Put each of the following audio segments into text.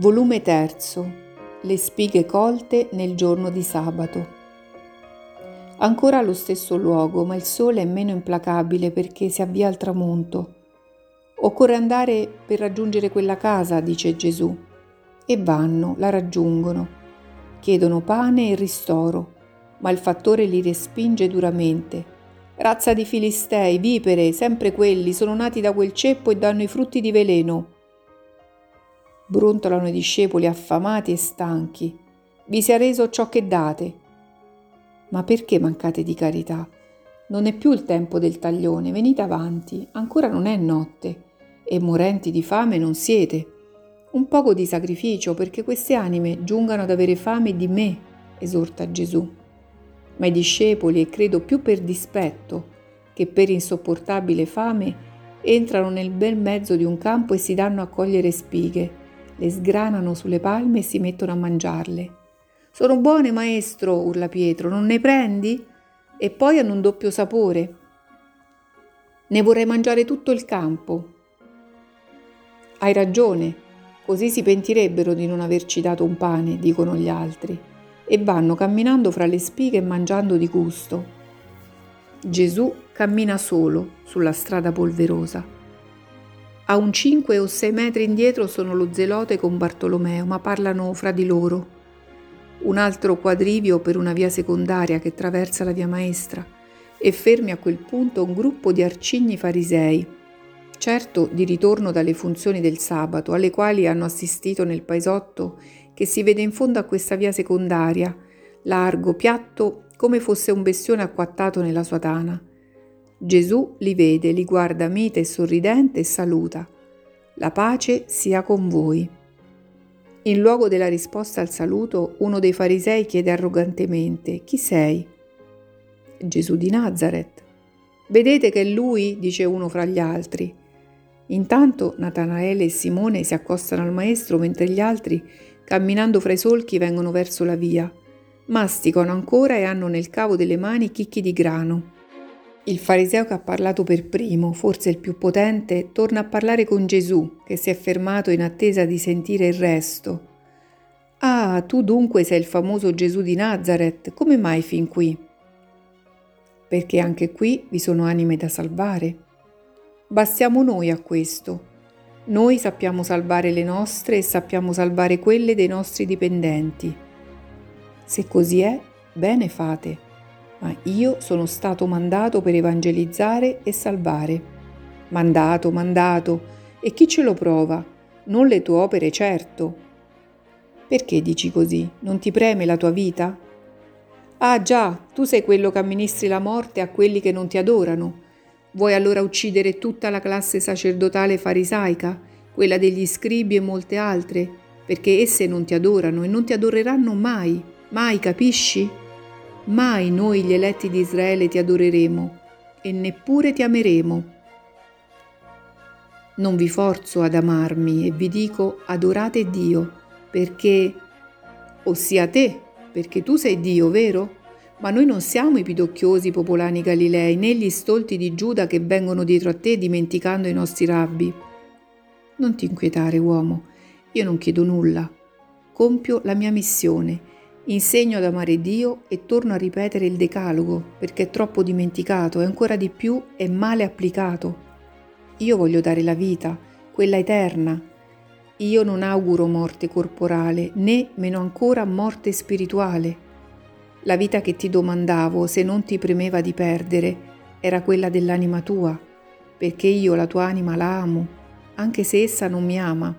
Volume terzo. Le spighe colte nel giorno di sabato. Ancora allo stesso luogo, ma il sole è meno implacabile perché si avvia al tramonto. Occorre andare per raggiungere quella casa, dice Gesù. E vanno, la raggiungono. Chiedono pane e ristoro, ma il fattore li respinge duramente. Razza di filistei, vipere, sempre quelli, sono nati da quel ceppo e danno i frutti di veleno brontolano i discepoli affamati e stanchi. Vi sia reso ciò che date. Ma perché mancate di carità? Non è più il tempo del taglione, venite avanti, ancora non è notte, e morenti di fame non siete. Un poco di sacrificio perché queste anime giungano ad avere fame di me, esorta Gesù. Ma i discepoli, e credo più per dispetto che per insopportabile fame, entrano nel bel mezzo di un campo e si danno a cogliere spighe le sgranano sulle palme e si mettono a mangiarle. Sono buone, maestro, urla Pietro, non ne prendi? E poi hanno un doppio sapore. Ne vorrei mangiare tutto il campo. Hai ragione, così si pentirebbero di non averci dato un pane, dicono gli altri, e vanno camminando fra le spighe e mangiando di gusto. Gesù cammina solo sulla strada polverosa. A un 5 o 6 metri indietro sono lo zelote con Bartolomeo, ma parlano fra di loro. Un altro quadrivio per una via secondaria che attraversa la via maestra e fermi a quel punto un gruppo di arcigni farisei, certo di ritorno dalle funzioni del sabato, alle quali hanno assistito nel paesotto che si vede in fondo a questa via secondaria, largo, piatto, come fosse un bestione acquattato nella sua tana. Gesù li vede, li guarda mite e sorridente e saluta. La pace sia con voi. In luogo della risposta al saluto, uno dei farisei chiede arrogantemente, Chi sei? Gesù di Nazareth. Vedete che è lui, dice uno fra gli altri. Intanto Natanaele e Simone si accostano al maestro mentre gli altri, camminando fra i solchi, vengono verso la via. Masticano ancora e hanno nel cavo delle mani chicchi di grano. Il fariseo che ha parlato per primo, forse il più potente, torna a parlare con Gesù, che si è fermato in attesa di sentire il resto. Ah, tu dunque sei il famoso Gesù di Nazareth, come mai fin qui? Perché anche qui vi sono anime da salvare. Bastiamo noi a questo. Noi sappiamo salvare le nostre e sappiamo salvare quelle dei nostri dipendenti. Se così è, bene fate ma io sono stato mandato per evangelizzare e salvare. Mandato, mandato, e chi ce lo prova? Non le tue opere, certo. Perché dici così? Non ti preme la tua vita? Ah già, tu sei quello che amministri la morte a quelli che non ti adorano. Vuoi allora uccidere tutta la classe sacerdotale farisaica, quella degli scribi e molte altre, perché esse non ti adorano e non ti adoreranno mai, mai, capisci? Mai noi gli eletti di Israele ti adoreremo e neppure ti ameremo. Non vi forzo ad amarmi e vi dico adorate Dio, perché, ossia te, perché tu sei Dio, vero? Ma noi non siamo i pidocchiosi popolani galilei, né gli stolti di Giuda che vengono dietro a te dimenticando i nostri rabbi. Non ti inquietare, uomo, io non chiedo nulla. Compio la mia missione Insegno ad amare Dio e torno a ripetere il decalogo perché è troppo dimenticato e ancora di più è male applicato. Io voglio dare la vita, quella eterna. Io non auguro morte corporale né meno ancora morte spirituale. La vita che ti domandavo, se non ti premeva di perdere, era quella dell'anima tua, perché io la tua anima la amo, anche se essa non mi ama,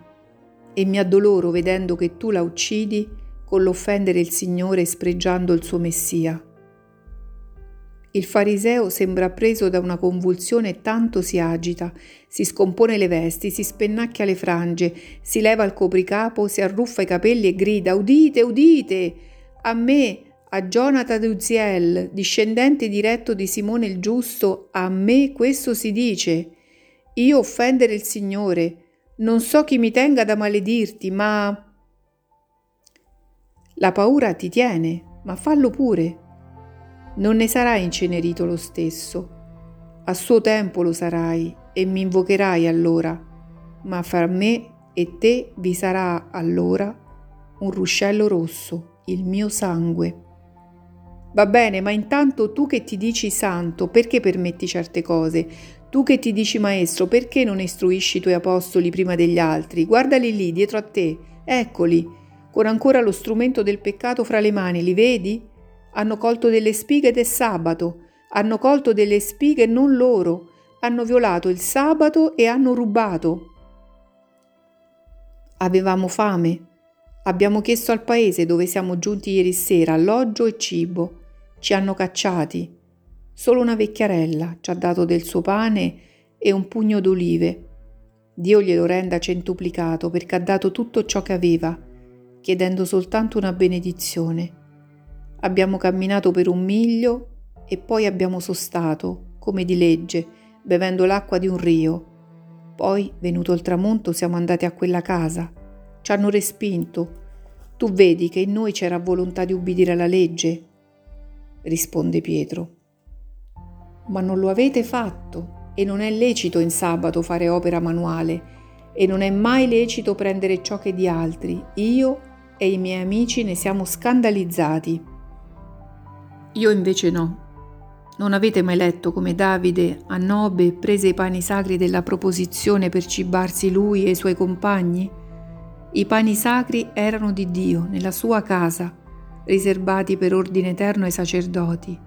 e mi addoloro vedendo che tu la uccidi con l'offendere il Signore spregiando il suo Messia. Il fariseo sembra preso da una convulsione e tanto si agita, si scompone le vesti, si spennacchia le frange, si leva il copricapo, si arruffa i capelli e grida Udite, udite! A me, a Jonathan de Uziel, discendente diretto di Simone il Giusto, a me questo si dice. Io offendere il Signore, non so chi mi tenga da maledirti, ma la paura ti tiene, ma fallo pure. Non ne sarai incenerito lo stesso. A suo tempo lo sarai e mi invocherai allora, ma fra me e te vi sarà allora un ruscello rosso, il mio sangue. Va bene, ma intanto tu che ti dici santo, perché permetti certe cose? Tu che ti dici maestro, perché non istruisci i tuoi apostoli prima degli altri? Guardali lì, dietro a te, eccoli, con ancora lo strumento del peccato fra le mani, li vedi? Hanno colto delle spighe è sabato, hanno colto delle spighe non loro, hanno violato il sabato e hanno rubato. Avevamo fame. Abbiamo chiesto al paese dove siamo giunti ieri sera alloggio e cibo. Ci hanno cacciati. Solo una vecchiarella ci ha dato del suo pane e un pugno d'olive. Dio glielo renda centuplicato perché ha dato tutto ciò che aveva, chiedendo soltanto una benedizione. Abbiamo camminato per un miglio e poi abbiamo sostato, come di legge, bevendo l'acqua di un rio. Poi, venuto il tramonto, siamo andati a quella casa. Ci hanno respinto. Tu vedi che in noi c'era volontà di ubbidire alla legge? risponde Pietro. Ma non lo avete fatto e non è lecito in sabato fare opera manuale e non è mai lecito prendere ciò che di altri. Io e i miei amici ne siamo scandalizzati. Io invece no. Non avete mai letto come Davide a Nobe prese i pani sacri della proposizione per cibarsi lui e i suoi compagni? I pani sacri erano di Dio, nella sua casa, riservati per ordine eterno ai sacerdoti.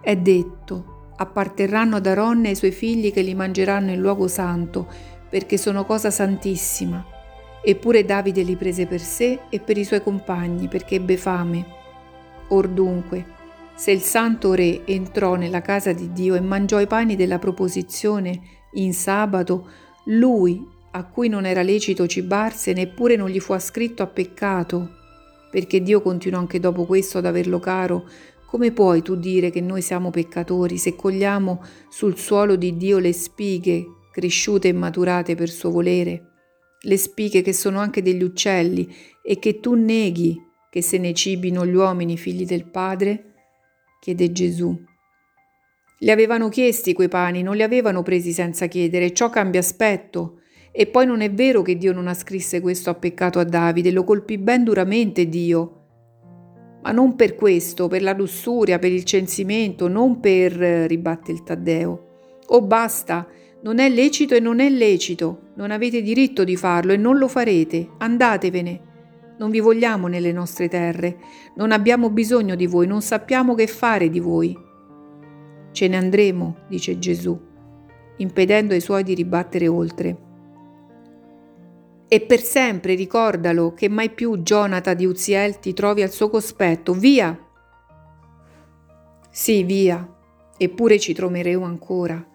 È detto, apparterranno ad Aronne e ai suoi figli che li mangeranno in luogo santo, perché sono cosa santissima. Eppure Davide li prese per sé e per i suoi compagni, perché ebbe fame. Or dunque, se il santo re entrò nella casa di Dio e mangiò i pani della proposizione in sabato, lui, a cui non era lecito cibarsi, neppure non gli fu ascritto a peccato, perché Dio continuò anche dopo questo ad averlo caro, come puoi tu dire che noi siamo peccatori se cogliamo sul suolo di Dio le spighe cresciute e maturate per suo volere? Le spighe che sono anche degli uccelli e che tu neghi che se ne cibino gli uomini figli del Padre? chiede Gesù. Le avevano chiesti quei pani, non li avevano presi senza chiedere, ciò cambia aspetto. E poi non è vero che Dio non ascrisse questo a peccato a Davide, lo colpì ben duramente Dio. Ma non per questo, per la lussuria, per il censimento, non per... ribatte il Taddeo. Oh basta, non è lecito e non è lecito, non avete diritto di farlo e non lo farete, andatevene. Non vi vogliamo nelle nostre terre, non abbiamo bisogno di voi, non sappiamo che fare di voi. Ce ne andremo, dice Gesù, impedendo ai suoi di ribattere oltre. E per sempre ricordalo che mai più Gionata di Uziel ti trovi al suo cospetto. Via! Sì, via. Eppure ci troveremo ancora.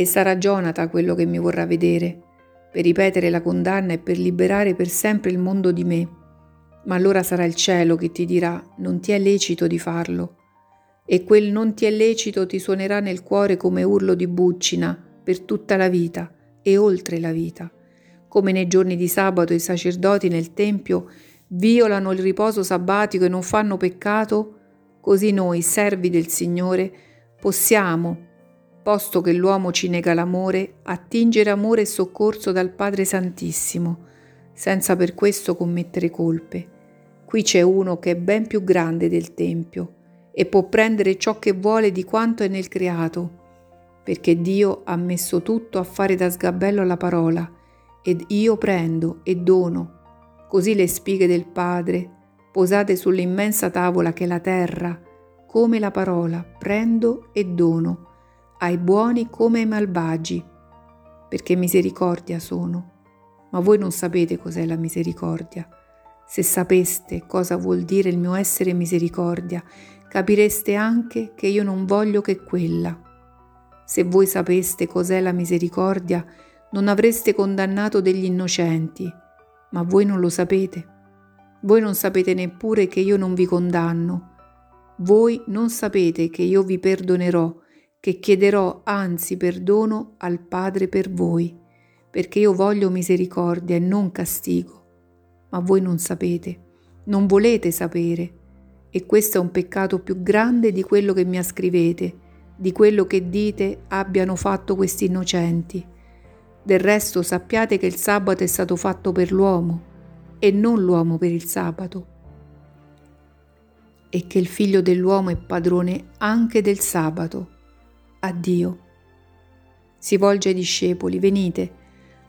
E sarà Gionata quello che mi vorrà vedere, per ripetere la condanna e per liberare per sempre il mondo di me ma allora sarà il cielo che ti dirà non ti è lecito di farlo. E quel non ti è lecito ti suonerà nel cuore come urlo di buccina per tutta la vita e oltre la vita. Come nei giorni di sabato i sacerdoti nel Tempio violano il riposo sabbatico e non fanno peccato, così noi, servi del Signore, possiamo, posto che l'uomo ci nega l'amore, attingere amore e soccorso dal Padre Santissimo, senza per questo commettere colpe. Qui c'è uno che è ben più grande del Tempio e può prendere ciò che vuole di quanto è nel creato, perché Dio ha messo tutto a fare da sgabello alla parola, ed io prendo e dono, così le spighe del Padre, posate sull'immensa tavola che è la terra, come la parola, prendo e dono, ai buoni come ai malvagi, perché misericordia sono. Ma voi non sapete cos'è la misericordia se sapeste cosa vuol dire il mio essere misericordia, capireste anche che io non voglio che quella. Se voi sapeste cos'è la misericordia, non avreste condannato degli innocenti, ma voi non lo sapete. Voi non sapete neppure che io non vi condanno. Voi non sapete che io vi perdonerò, che chiederò anzi perdono al Padre per voi, perché io voglio misericordia e non castigo ma voi non sapete, non volete sapere. E questo è un peccato più grande di quello che mi ascrivete, di quello che dite abbiano fatto questi innocenti. Del resto sappiate che il sabato è stato fatto per l'uomo e non l'uomo per il sabato. E che il figlio dell'uomo è padrone anche del sabato. Addio. Si volge ai discepoli, venite,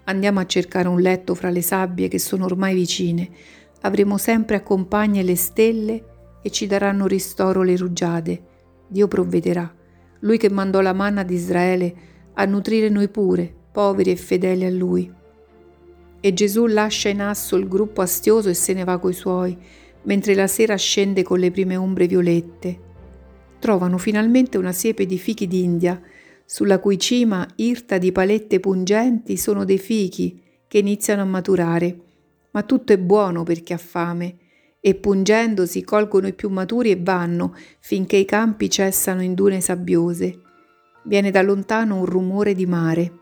andiamo a cercare un letto fra le sabbie che sono ormai vicine. Avremo sempre a compagne le stelle e ci daranno ristoro le rugiade. Dio provvederà. Lui che mandò la manna di Israele a nutrire noi pure poveri e fedeli a lui. E Gesù lascia in asso il gruppo astioso e se ne va coi suoi, mentre la sera scende con le prime ombre violette. Trovano finalmente una siepe di fichi d'India, sulla cui cima, irta di palette pungenti, sono dei fichi che iniziano a maturare. Ma tutto è buono per chi ha fame, e pungendosi colgono i più maturi e vanno finché i campi cessano in dune sabbiose. Viene da lontano un rumore di mare.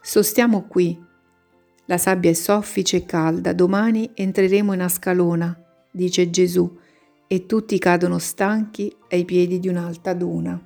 Sostiamo qui. La sabbia è soffice e calda, domani entreremo in Ascalona, dice Gesù, e tutti cadono stanchi ai piedi di un'alta duna.